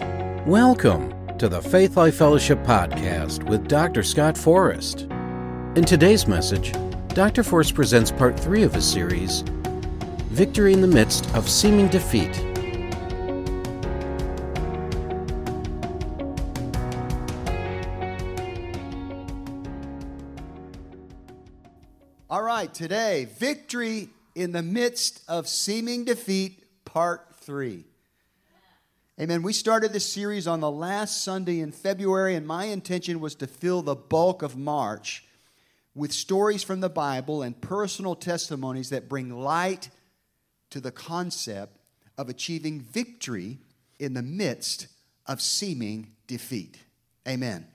Welcome to the Faith Life Fellowship Podcast with Dr. Scott Forrest. In today's message, Dr. Forrest presents part three of his series Victory in the Midst of Seeming Defeat. All right, today, victory in the midst of seeming defeat, part three. Amen. We started this series on the last Sunday in February, and my intention was to fill the bulk of March with stories from the Bible and personal testimonies that bring light to the concept of achieving victory in the midst of seeming defeat. Amen.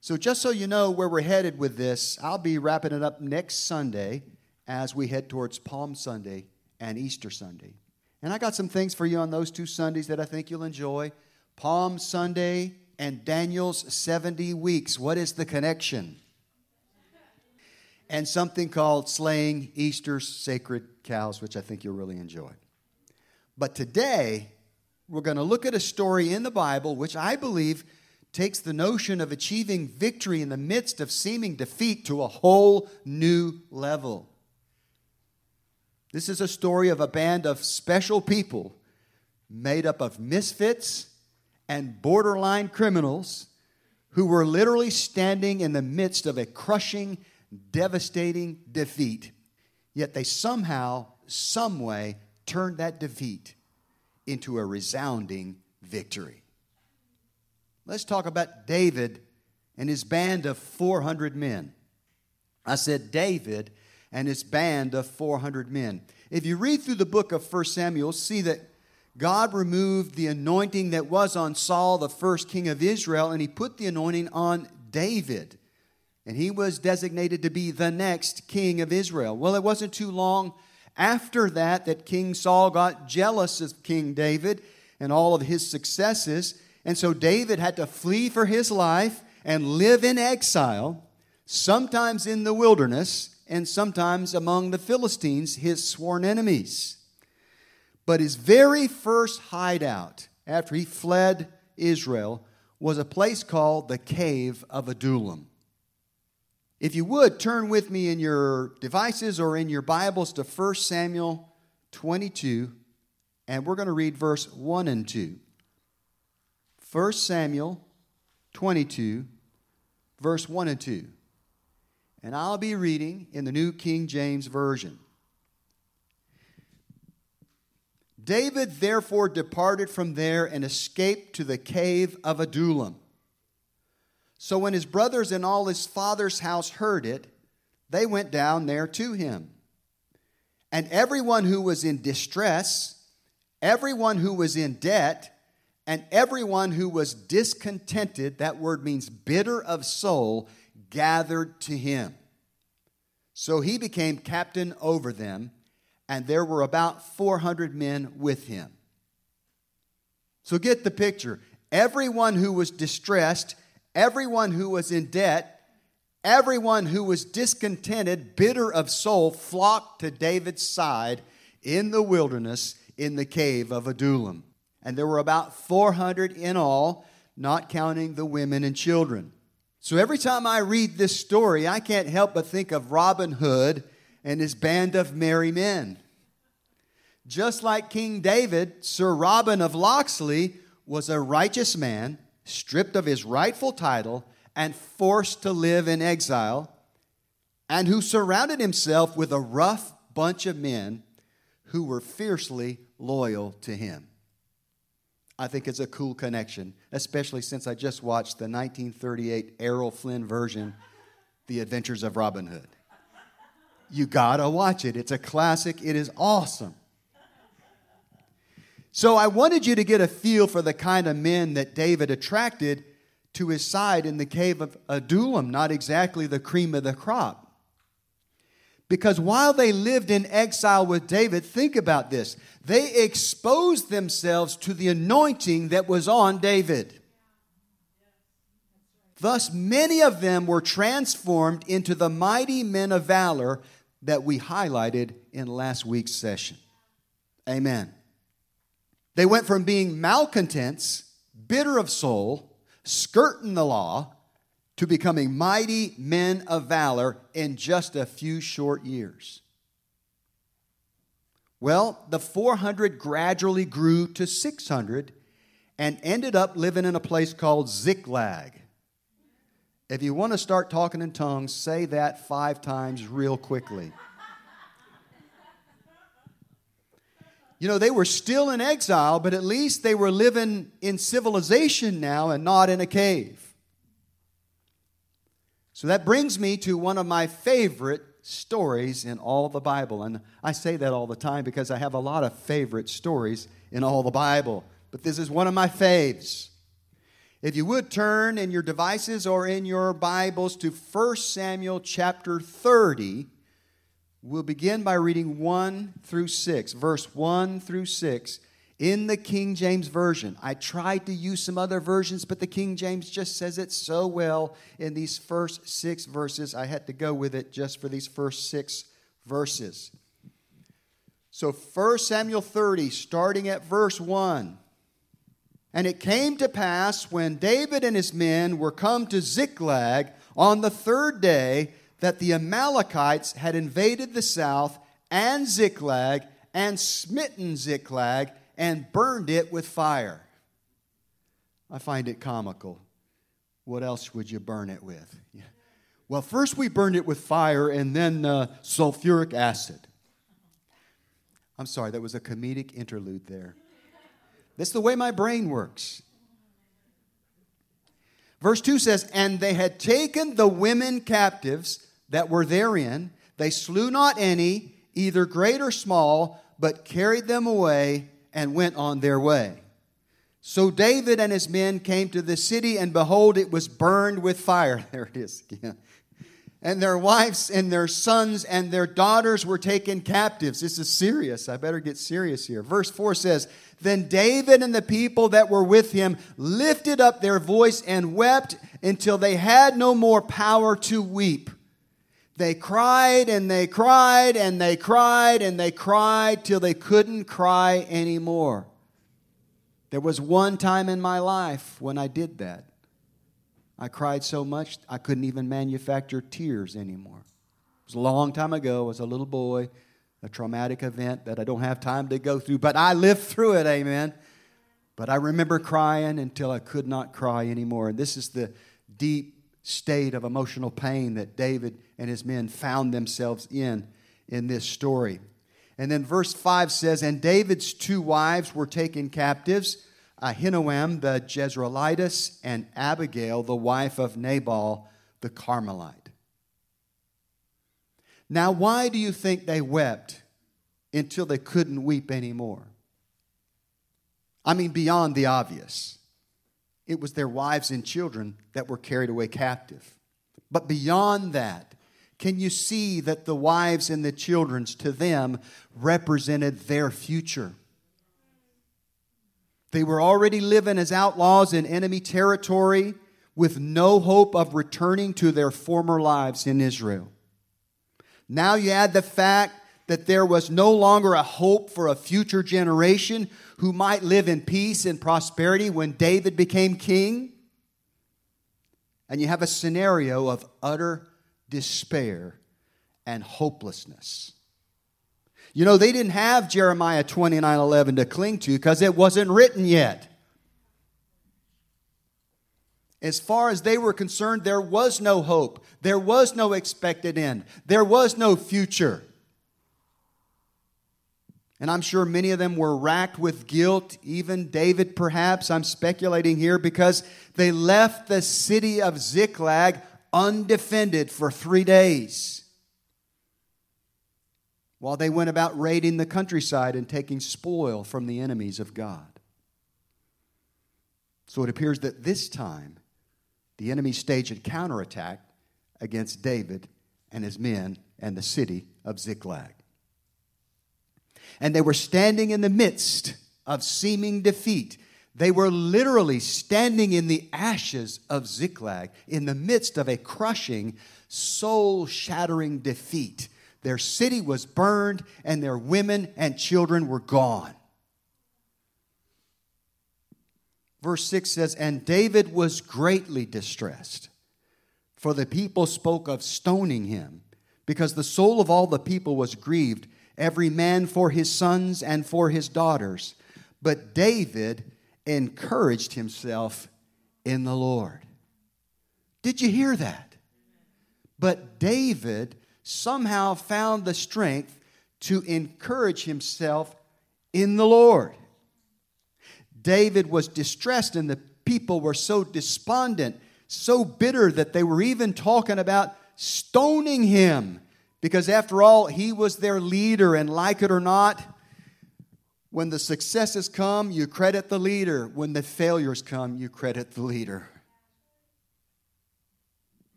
So, just so you know where we're headed with this, I'll be wrapping it up next Sunday as we head towards Palm Sunday and Easter Sunday. And I got some things for you on those two Sundays that I think you'll enjoy Palm Sunday and Daniel's 70 weeks. What is the connection? And something called Slaying Easter's Sacred Cows, which I think you'll really enjoy. But today, we're going to look at a story in the Bible which I believe takes the notion of achieving victory in the midst of seeming defeat to a whole new level. This is a story of a band of special people made up of misfits and borderline criminals who were literally standing in the midst of a crushing, devastating defeat. Yet they somehow, someway, turned that defeat into a resounding victory. Let's talk about David and his band of 400 men. I said David and his band of 400 men. If you read through the book of 1 Samuel, see that God removed the anointing that was on Saul, the first king of Israel, and he put the anointing on David. And he was designated to be the next king of Israel. Well, it wasn't too long after that that King Saul got jealous of King David and all of his successes. And so David had to flee for his life and live in exile, sometimes in the wilderness and sometimes among the Philistines, his sworn enemies. But his very first hideout after he fled Israel was a place called the Cave of Adullam. If you would, turn with me in your devices or in your Bibles to 1 Samuel 22, and we're going to read verse 1 and 2. 1 Samuel 22, verse 1 and 2 and I'll be reading in the New King James Version. David therefore departed from there and escaped to the cave of Adullam. So when his brothers and all his father's house heard it, they went down there to him. And everyone who was in distress, everyone who was in debt, and everyone who was discontented, that word means bitter of soul, gathered to him. So he became captain over them, and there were about 400 men with him. So get the picture. Everyone who was distressed, everyone who was in debt, everyone who was discontented, bitter of soul, flocked to David's side in the wilderness in the cave of Adullam. And there were about 400 in all, not counting the women and children. So every time I read this story, I can't help but think of Robin Hood and his band of merry men. Just like King David, Sir Robin of Locksley was a righteous man, stripped of his rightful title and forced to live in exile, and who surrounded himself with a rough bunch of men who were fiercely loyal to him. I think it's a cool connection, especially since I just watched the 1938 Errol Flynn version, The Adventures of Robin Hood. You gotta watch it. It's a classic, it is awesome. So I wanted you to get a feel for the kind of men that David attracted to his side in the cave of Adullam, not exactly the cream of the crop. Because while they lived in exile with David, think about this. They exposed themselves to the anointing that was on David. Thus, many of them were transformed into the mighty men of valor that we highlighted in last week's session. Amen. They went from being malcontents, bitter of soul, skirting the law, to becoming mighty men of valor in just a few short years. Well, the 400 gradually grew to 600 and ended up living in a place called Ziklag. If you want to start talking in tongues, say that five times real quickly. You know, they were still in exile, but at least they were living in civilization now and not in a cave. So that brings me to one of my favorite stories in all the Bible. And I say that all the time because I have a lot of favorite stories in all the Bible. But this is one of my faves. If you would turn in your devices or in your Bibles to 1 Samuel chapter 30, we'll begin by reading 1 through 6, verse 1 through 6 in the King James Version. I tried to use some other versions, but the King James just says it so well in these first six verses. I had to go with it just for these first six verses. So 1 Samuel 30, starting at verse 1. And it came to pass when David and his men were come to Ziklag on the third day that the Amalekites had invaded the south and Ziklag and smitten Ziklag and burned it with fire. I find it comical. What else would you burn it with? Yeah. Well, first we burned it with fire and then uh, sulfuric acid. I'm sorry, that was a comedic interlude there. That's the way my brain works. Verse 2 says, And they had taken the women captives that were therein. They slew not any, either great or small, but carried them away and went on their way. So David and his men came to the city, and behold, it was burned with fire. There it is again. And their wives and their sons and their daughters were taken captives. This is serious. I better get serious here. Verse 4 says, Then David and the people that were with him lifted up their voice and wept until they had no more power to weep. They cried and they cried and they cried and they cried till they couldn't cry anymore. There was one time in my life when I did that. I cried so much I couldn't even manufacture tears anymore. It was a long time ago. I was a little boy, a traumatic event that I don't have time to go through, but I lived through it, amen. But I remember crying until I could not cry anymore. And this is the deep state of emotional pain that David and his men found themselves in in this story. And then verse 5 says, And David's two wives were taken captives Ahinoam the Jezreelitess and Abigail, the wife of Nabal the Carmelite. Now, why do you think they wept until they couldn't weep anymore? I mean, beyond the obvious it was their wives and children that were carried away captive. But beyond that, can you see that the wives and the children to them represented their future? They were already living as outlaws in enemy territory with no hope of returning to their former lives in Israel. Now you add the fact that there was no longer a hope for a future generation who might live in peace and prosperity when David became king. And you have a scenario of utter despair and hopelessness. You know, they didn't have Jeremiah 29 11 to cling to because it wasn't written yet. As far as they were concerned, there was no hope. There was no expected end. There was no future. And I'm sure many of them were racked with guilt, even David, perhaps. I'm speculating here because they left the city of Ziklag undefended for three days while they went about raiding the countryside and taking spoil from the enemies of God. So it appears that this time the enemy staged a counterattack against David and his men and the city of Ziklag and they were standing in the midst of seeming defeat. They were literally standing in the ashes of Ziklag in the midst of a crushing, soul shattering defeat. Their city was burned, and their women and children were gone. Verse 6 says, And David was greatly distressed, for the people spoke of stoning him, because the soul of all the people was grieved, every man for his sons and for his daughters. But David encouraged himself in the Lord. Did you hear that? But David somehow found the strength to encourage himself in the Lord. David was distressed, and the people were so despondent, so bitter that they were even talking about stoning him. Because after all, he was their leader, and like it or not, when the successes come, you credit the leader. When the failures come, you credit the leader.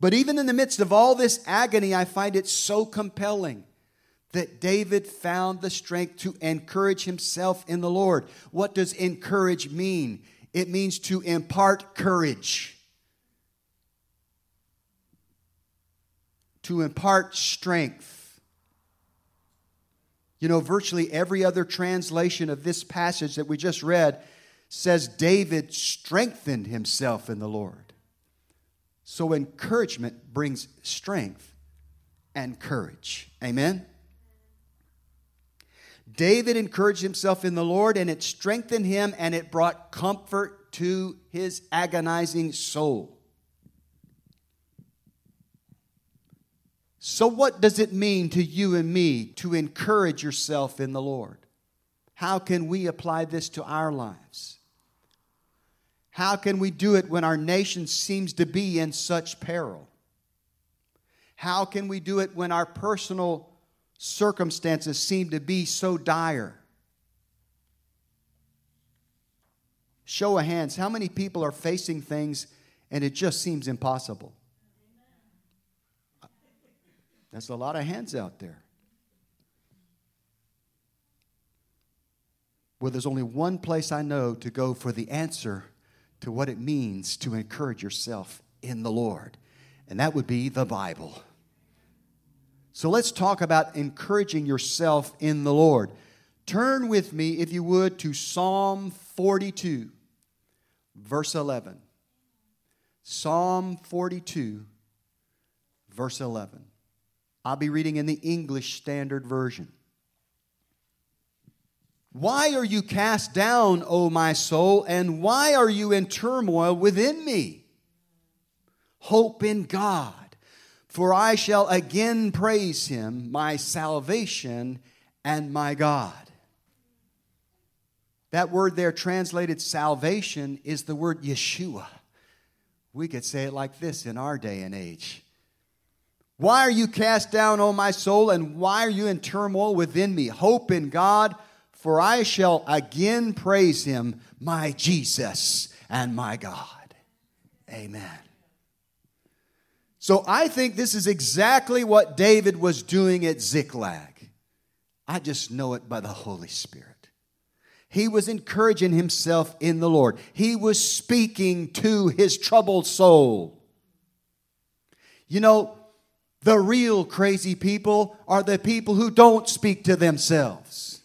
But even in the midst of all this agony, I find it so compelling that David found the strength to encourage himself in the Lord. What does encourage mean? It means to impart courage, to impart strength. You know, virtually every other translation of this passage that we just read says David strengthened himself in the Lord. So encouragement brings strength and courage. Amen? David encouraged himself in the Lord, and it strengthened him and it brought comfort to his agonizing soul. So, what does it mean to you and me to encourage yourself in the Lord? How can we apply this to our lives? How can we do it when our nation seems to be in such peril? How can we do it when our personal circumstances seem to be so dire. Show of hands, how many people are facing things and it just seems impossible? That's a lot of hands out there. Well, there's only one place I know to go for the answer to what it means to encourage yourself in the Lord, and that would be the Bible. So let's talk about encouraging yourself in the Lord. Turn with me, if you would, to Psalm 42, verse 11. Psalm 42, verse 11. I'll be reading in the English Standard Version. Why are you cast down, O my soul, and why are you in turmoil within me? Hope in God for I shall again praise him, my salvation and my God. That word there, translated salvation, is the word Yeshua. We could say it like this in our day and age Why are you cast down, O my soul, and why are you in turmoil within me? Hope in God, for I shall again praise him, my Jesus and my God. Amen. So I think this is exactly what David was doing at Ziklag. I just know it by the Holy Spirit. He was encouraging himself in the Lord, he was speaking to his troubled soul. You know, the real crazy people are the people who don't speak to themselves.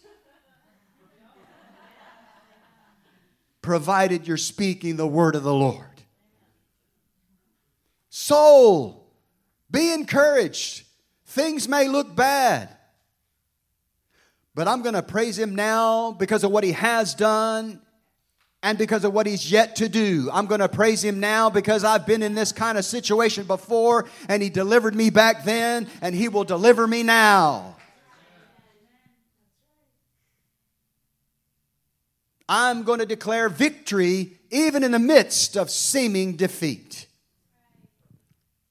Provided you're speaking the word of the Lord. Soul, be encouraged. Things may look bad, but I'm going to praise Him now because of what He has done and because of what He's yet to do. I'm going to praise Him now because I've been in this kind of situation before and He delivered me back then and He will deliver me now. I'm going to declare victory even in the midst of seeming defeat.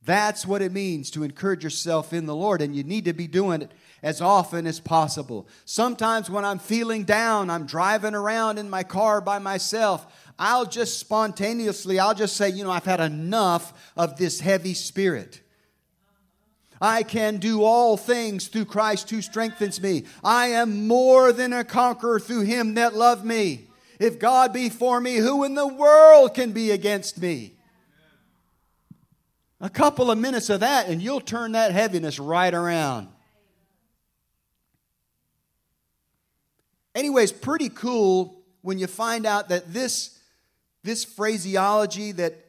That's what it means to encourage yourself in the Lord, and you need to be doing it as often as possible. Sometimes when I'm feeling down, I'm driving around in my car by myself. I'll just spontaneously, I'll just say, you know, I've had enough of this heavy spirit. I can do all things through Christ who strengthens me. I am more than a conqueror through him that loved me. If God be for me, who in the world can be against me? A couple of minutes of that, and you'll turn that heaviness right around. Anyways, pretty cool when you find out that this, this phraseology that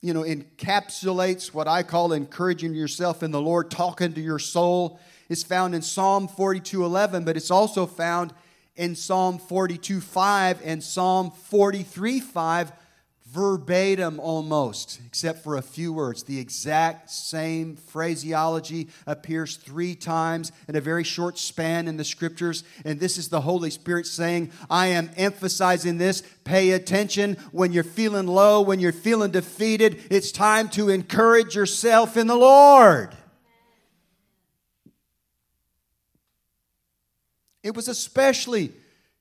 you know encapsulates what I call encouraging yourself in the Lord, talking to your soul, is found in Psalm 42:11, but it's also found in Psalm 42:5 and Psalm 43:5 verbatim almost, except for a few words. The exact same phraseology appears three times in a very short span in the scriptures. And this is the Holy Spirit saying, I am emphasizing this. Pay attention when you're feeling low, when you're feeling defeated. It's time to encourage yourself in the Lord. It was especially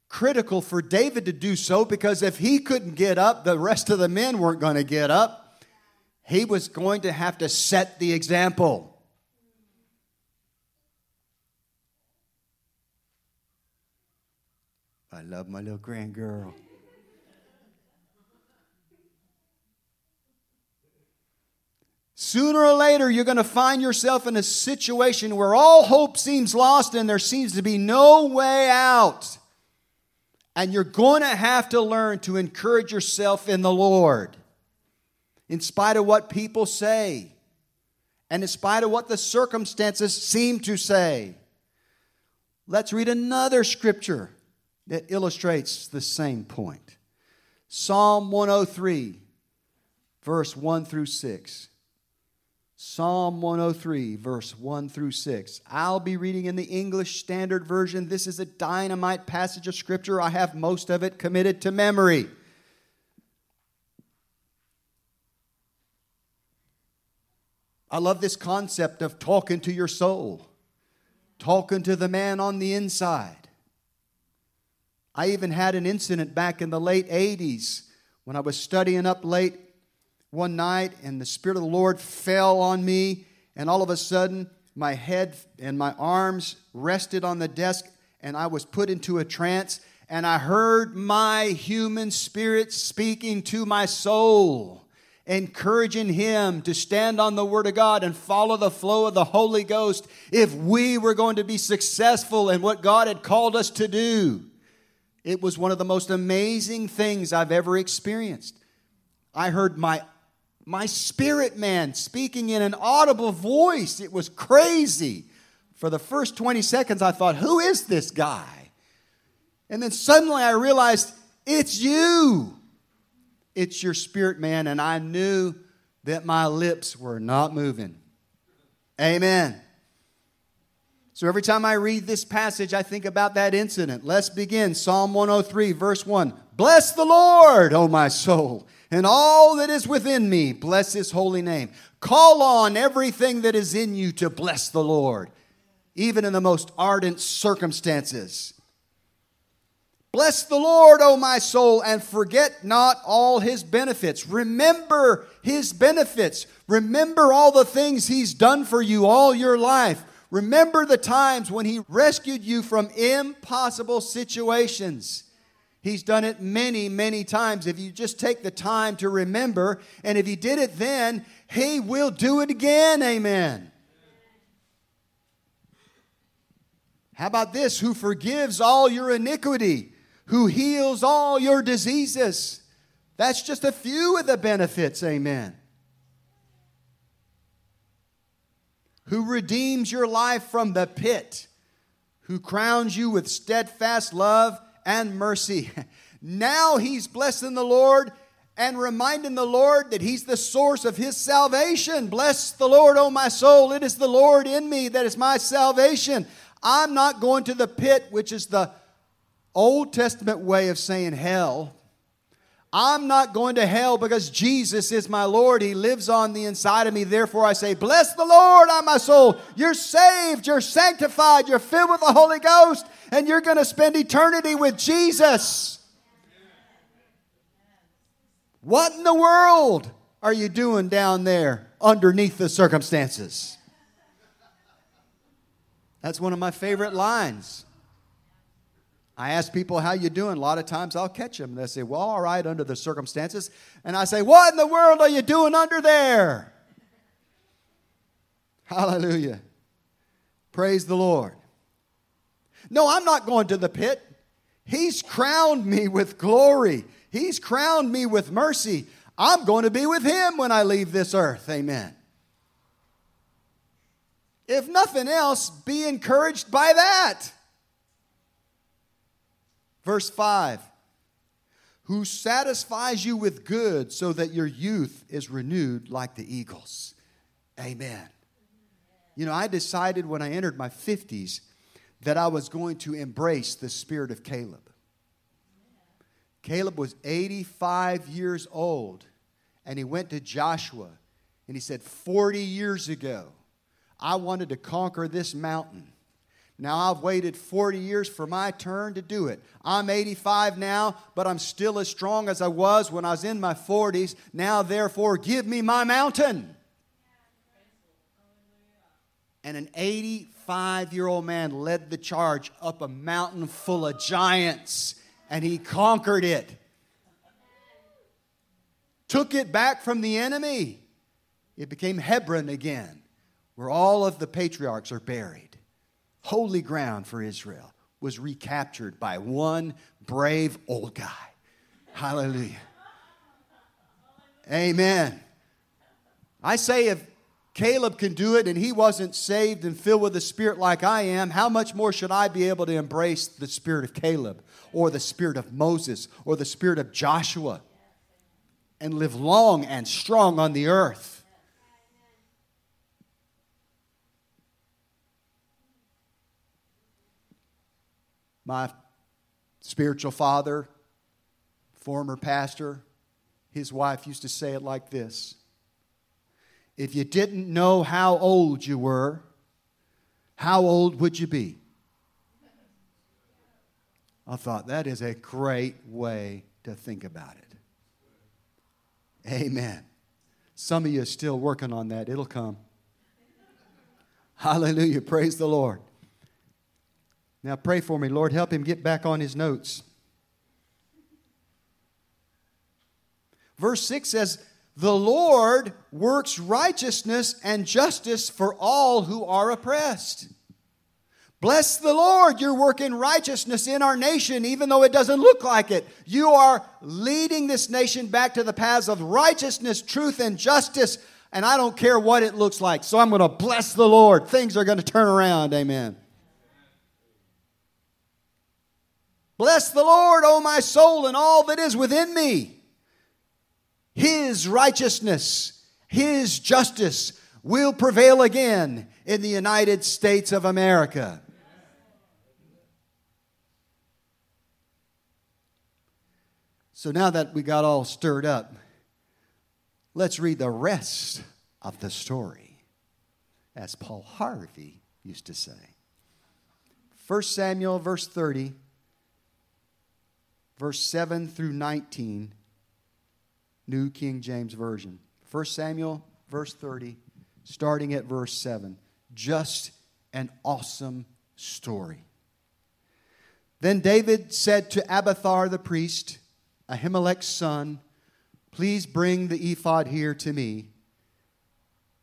critical for David to do so because if he couldn't get up, the rest of the men weren't going to get up. He was going to have to set the example. I love my little grand girl. Sooner or later, you're going to find yourself in a situation where all hope seems lost and there seems to be no way out. And you're going to have to learn to encourage yourself in the Lord, in spite of what people say, and in spite of what the circumstances seem to say. Let's read another scripture that illustrates the same point Psalm 103, verse 1 through 6. Psalm 103, verse 1 through 6. I'll be reading in the English Standard Version. This is a dynamite passage of Scripture. I have most of it committed to memory. I love this concept of talking to your soul, talking to the man on the inside. I even had an incident back in the late 80s when I was studying up late one night and the Spirit of the Lord fell on me, and all of a sudden, my head and my arms rested on the desk, and I was put into a trance, and I heard my human spirit speaking to my soul. Encouraging him to stand on the Word of God and follow the flow of the Holy Ghost if we were going to be successful in what God had called us to do. It was one of the most amazing things I've ever experienced. I heard my my spirit man speaking in an audible voice. It was crazy. For the first 20 seconds, I thought, who is this guy? And then suddenly I realized, it's you. It's your spirit man. And I knew that my lips were not moving. Amen. So every time I read this passage, I think about that incident. Let's begin. Psalm 103, verse 1. Bless the Lord, O my soul and all that is within me, bless his holy name. Call on everything that is in you to bless the Lord, even in the most ardent circumstances. Bless the Lord, O my soul, and forget not all his benefits. Remember his benefits. Remember all the things he's done for you all your life. Remember the times when he rescued you from impossible situations. He's done it many, many times. If you just take the time to remember, and if He did it then, He will do it again. Amen. How about this? Who forgives all your iniquity, who heals all your diseases. That's just a few of the benefits. Amen. Who redeems your life from the pit, who crowns you with steadfast love and mercy. Now he's blessing the Lord and reminding the Lord that he's the source of his salvation. Bless the Lord, O my soul. It is the Lord in me that is my salvation. I'm not going to the pit, which is the Old Testament way of saying hell. I'm not going to hell because Jesus is my Lord. He lives on the inside of me. Therefore, I say, Bless the Lord, on my soul. You're saved, you're sanctified, you're filled with the Holy Ghost, and you're going to spend eternity with Jesus. What in the world are you doing down there underneath the circumstances? That's one of my favorite lines. I ask people how you doing. A lot of times I'll catch them. They say, "Well, all right under the circumstances." And I say, "What in the world are you doing under there?" Hallelujah. Praise the Lord. No, I'm not going to the pit. He's crowned me with glory. He's crowned me with mercy. I'm going to be with him when I leave this earth. Amen. If nothing else, be encouraged by that. Verse 5 Who satisfies you with good so that your youth is renewed like the eagles. Amen. You know, I decided when I entered my 50s that I was going to embrace the spirit of Caleb. Caleb was 85 years old, and he went to Joshua and he said, 40 years ago, I wanted to conquer this mountain. Now I've waited 40 years for my turn to do it. I'm 85 now, but I'm still as strong as I was when I was in my 40s. Now, therefore, give me my mountain. And an 85 year old man led the charge up a mountain full of giants, and he conquered it. Took it back from the enemy. It became Hebron again where all of the patriarchs are buried. Holy ground for Israel was recaptured by one brave old guy. Hallelujah. Amen. I say if Caleb can do it and he wasn't saved and filled with the Spirit like I am, how much more should I be able to embrace the Spirit of Caleb or the Spirit of Moses or the Spirit of Joshua and live long and strong on the earth? My spiritual father, former pastor, his wife used to say it like this If you didn't know how old you were, how old would you be? I thought that is a great way to think about it. Amen. Some of you are still working on that. It'll come. Hallelujah. Praise the Lord. Now pray for me. Lord, help him get back on his notes. Verse 6 says, The Lord works righteousness and justice for all who are oppressed. Bless the Lord, you're working righteousness in our nation, even though it doesn't look like it. You are leading this nation back to the paths of righteousness, truth, and justice. And I don't care what it looks like. So I'm going to bless the Lord. Things are going to turn around. Amen. Bless the Lord, O my soul, and all that is within me. His righteousness, His justice will prevail again in the United States of America. So now that we got all stirred up, let's read the rest of the story, as Paul Harvey used to say. 1 Samuel, verse 30 verse 7 through 19, New King James Version. 1 Samuel, verse 30, starting at verse 7. Just an awesome story. Then David said to Abiathar the priest, Ahimelech's son, Please bring the ephod here to me.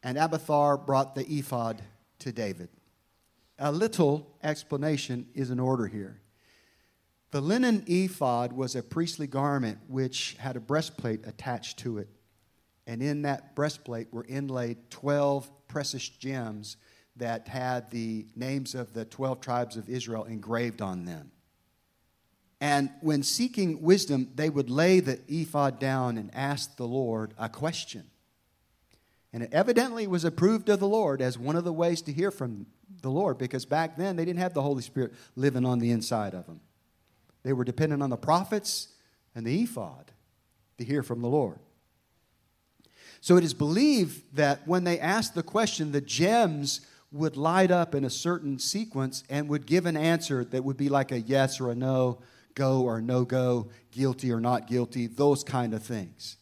And Abiathar brought the ephod to David. A little explanation is in order here. The linen ephod was a priestly garment which had a breastplate attached to it. And in that breastplate were inlaid 12 precious gems that had the names of the 12 tribes of Israel engraved on them. And when seeking wisdom, they would lay the ephod down and ask the Lord a question. And it evidently was approved of the Lord as one of the ways to hear from the Lord because back then they didn't have the Holy Spirit living on the inside of them. They were dependent on the prophets and the ephod to hear from the Lord. So it is believed that when they asked the question, the gems would light up in a certain sequence and would give an answer that would be like a yes or a no, go or no go, guilty or not guilty, those kind of things.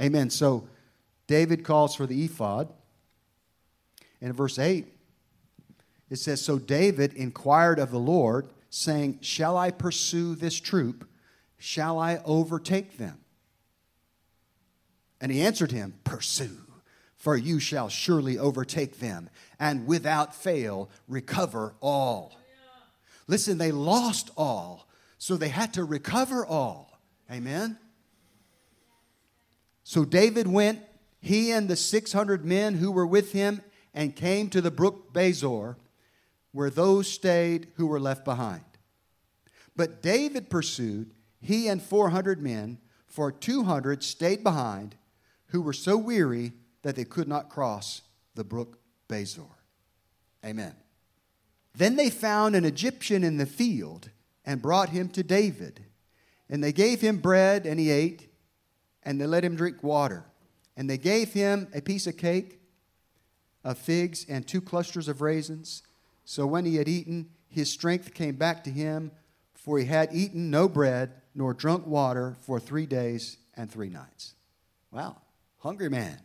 Amen. So David calls for the ephod. And in verse 8, it says So David inquired of the Lord saying, Shall I pursue this troop? Shall I overtake them? And he answered him, Pursue, for you shall surely overtake them, and without fail recover all. Listen, they lost all, So they had to recover all. Amen? So David went, he and the 600 men who were with him, and came to the brook Besor, where those stayed who were left behind. But David pursued, he and 400 men, for 200 stayed behind, who were so weary that they could not cross the brook Besor. Amen. Then they found an Egyptian in the field and brought him to David. And they gave him bread, and he ate, and they let him drink water. And they gave him a piece of cake, of figs, and two clusters of raisins. So when he had eaten, his strength came back to him, for he had eaten no bread nor drunk water for three days and three nights. Wow, hungry man.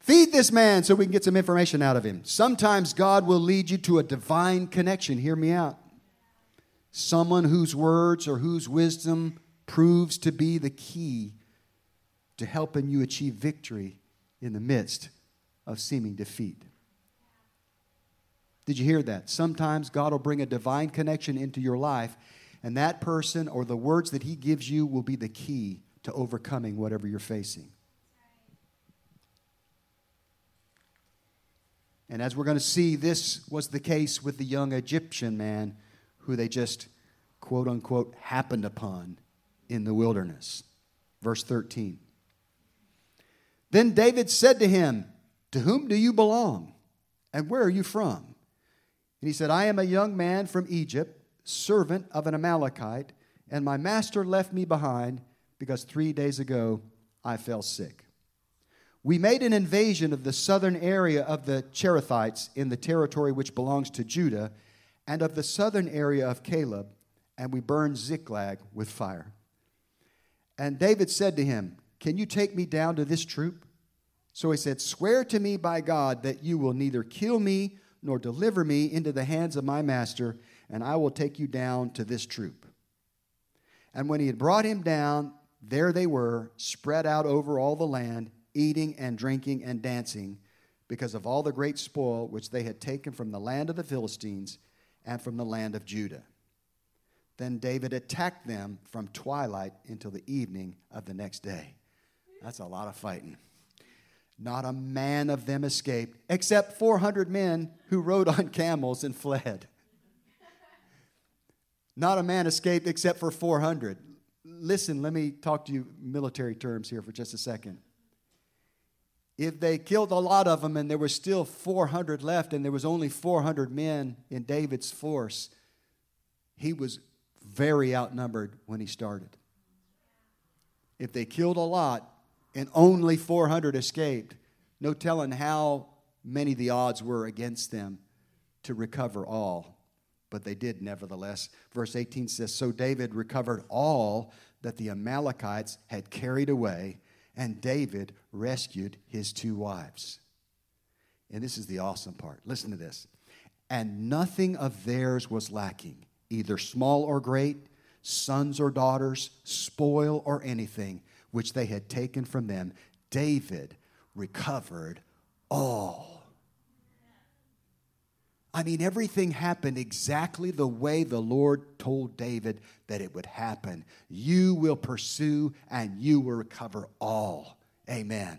Feed this man so we can get some information out of him. Sometimes God will lead you to a divine connection. Hear me out. Someone whose words or whose wisdom proves to be the key to helping you achieve victory in the midst of seeming defeat. Did you hear that? Sometimes God will bring a divine connection into your life, and that person or the words that He gives you will be the key to overcoming whatever you're facing. And as we're going to see, this was the case with the young Egyptian man who they just, quote unquote, happened upon in the wilderness. Verse 13. Then David said to him, To whom do you belong? And where are you from? And he said, I am a young man from Egypt, servant of an Amalekite, and my master left me behind because three days ago I fell sick. We made an invasion of the southern area of the Cherethites in the territory which belongs to Judah, and of the southern area of Caleb, and we burned Ziklag with fire. And David said to him, Can you take me down to this troop? So he said, Swear to me by God that you will neither kill me nor deliver me into the hands of my master, and I will take you down to this troop. And when he had brought him down, there they were, spread out over all the land eating and drinking and dancing because of all the great spoil which they had taken from the land of the Philistines and from the land of Judah. Then David attacked them from twilight until the evening of the next day. That's a lot of fighting. Not a man of them escaped, except 400 men who rode on camels and fled. Not a man escaped except for 400. Listen, let me talk to you military terms here for just a second if they killed a lot of them and there was still 400 left and there was only 400 men in David's force, he was very outnumbered when he started. If they killed a lot and only 400 escaped, no telling how many the odds were against them to recover all. But they did nevertheless. Verse 18 says So David recovered all that the Amalekites had carried away and David rescued his two wives. And this is the awesome part. Listen to this. And nothing of theirs was lacking, either small or great, sons or daughters, spoil or anything which they had taken from them. David recovered all. I mean, everything happened exactly the way the Lord told David that it would happen. You will pursue and you will recover all. Amen.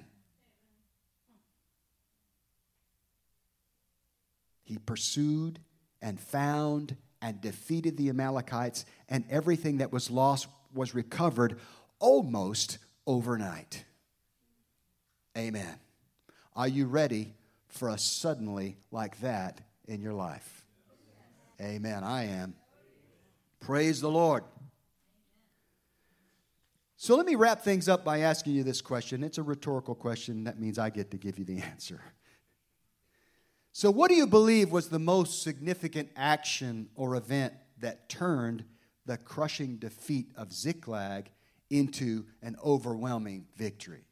He pursued and found and defeated the Amalekites, and everything that was lost was recovered almost overnight. Amen. Are you ready for a suddenly like that in your life. Amen. I am. Praise the Lord. So let me wrap things up by asking you this question. It's a rhetorical question. That means I get to give you the answer. So, what do you believe was the most significant action or event that turned the crushing defeat of Ziklag into an overwhelming victory?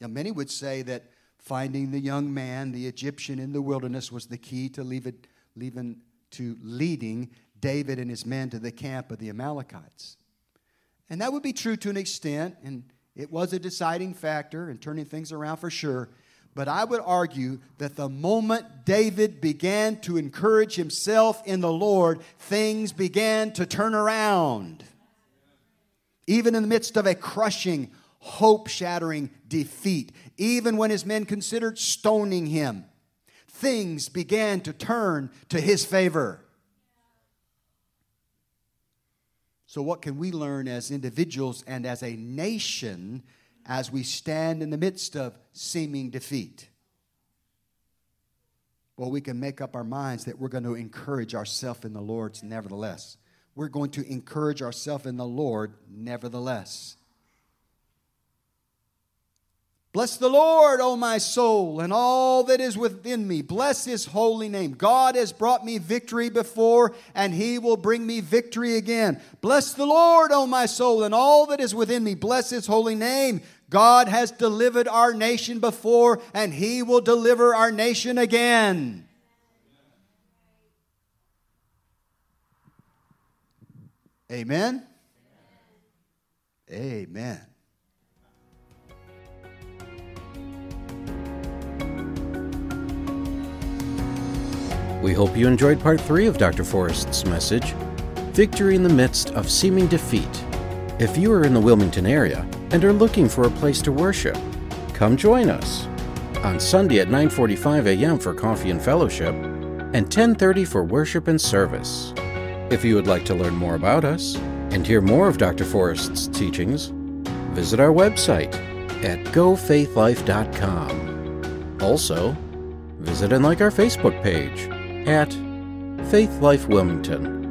Now, many would say that Finding the young man, the Egyptian in the wilderness, was the key to leaving, to leading David and his men to the camp of the Amalekites. And that would be true to an extent, and it was a deciding factor in turning things around for sure. But I would argue that the moment David began to encourage himself in the Lord, things began to turn around. Even in the midst of a crushing, hope shattering defeat, even when his men considered stoning him, things began to turn to his favor. So, what can we learn as individuals and as a nation as we stand in the midst of seeming defeat? Well, we can make up our minds that we're going to encourage ourselves in the Lord nevertheless. We're going to encourage ourselves in the Lord nevertheless. Bless the Lord, O my soul, and all that is within me. Bless his holy name. God has brought me victory before, and he will bring me victory again. Bless the Lord, O my soul, and all that is within me. Bless his holy name. God has delivered our nation before, and he will deliver our nation again. Amen. Amen. We hope you enjoyed part three of Dr. Forrest's message Victory in the Midst of Seeming Defeat. If you are in the Wilmington area and are looking for a place to worship, come join us on Sunday at 9:45 a.m. for coffee and fellowship and 10:30 for worship and service. If you would like to learn more about us and hear more of Dr. Forrest's teachings, visit our website at gofaithlife.com. Also, visit and like our Facebook page at Faith Life Wilmington.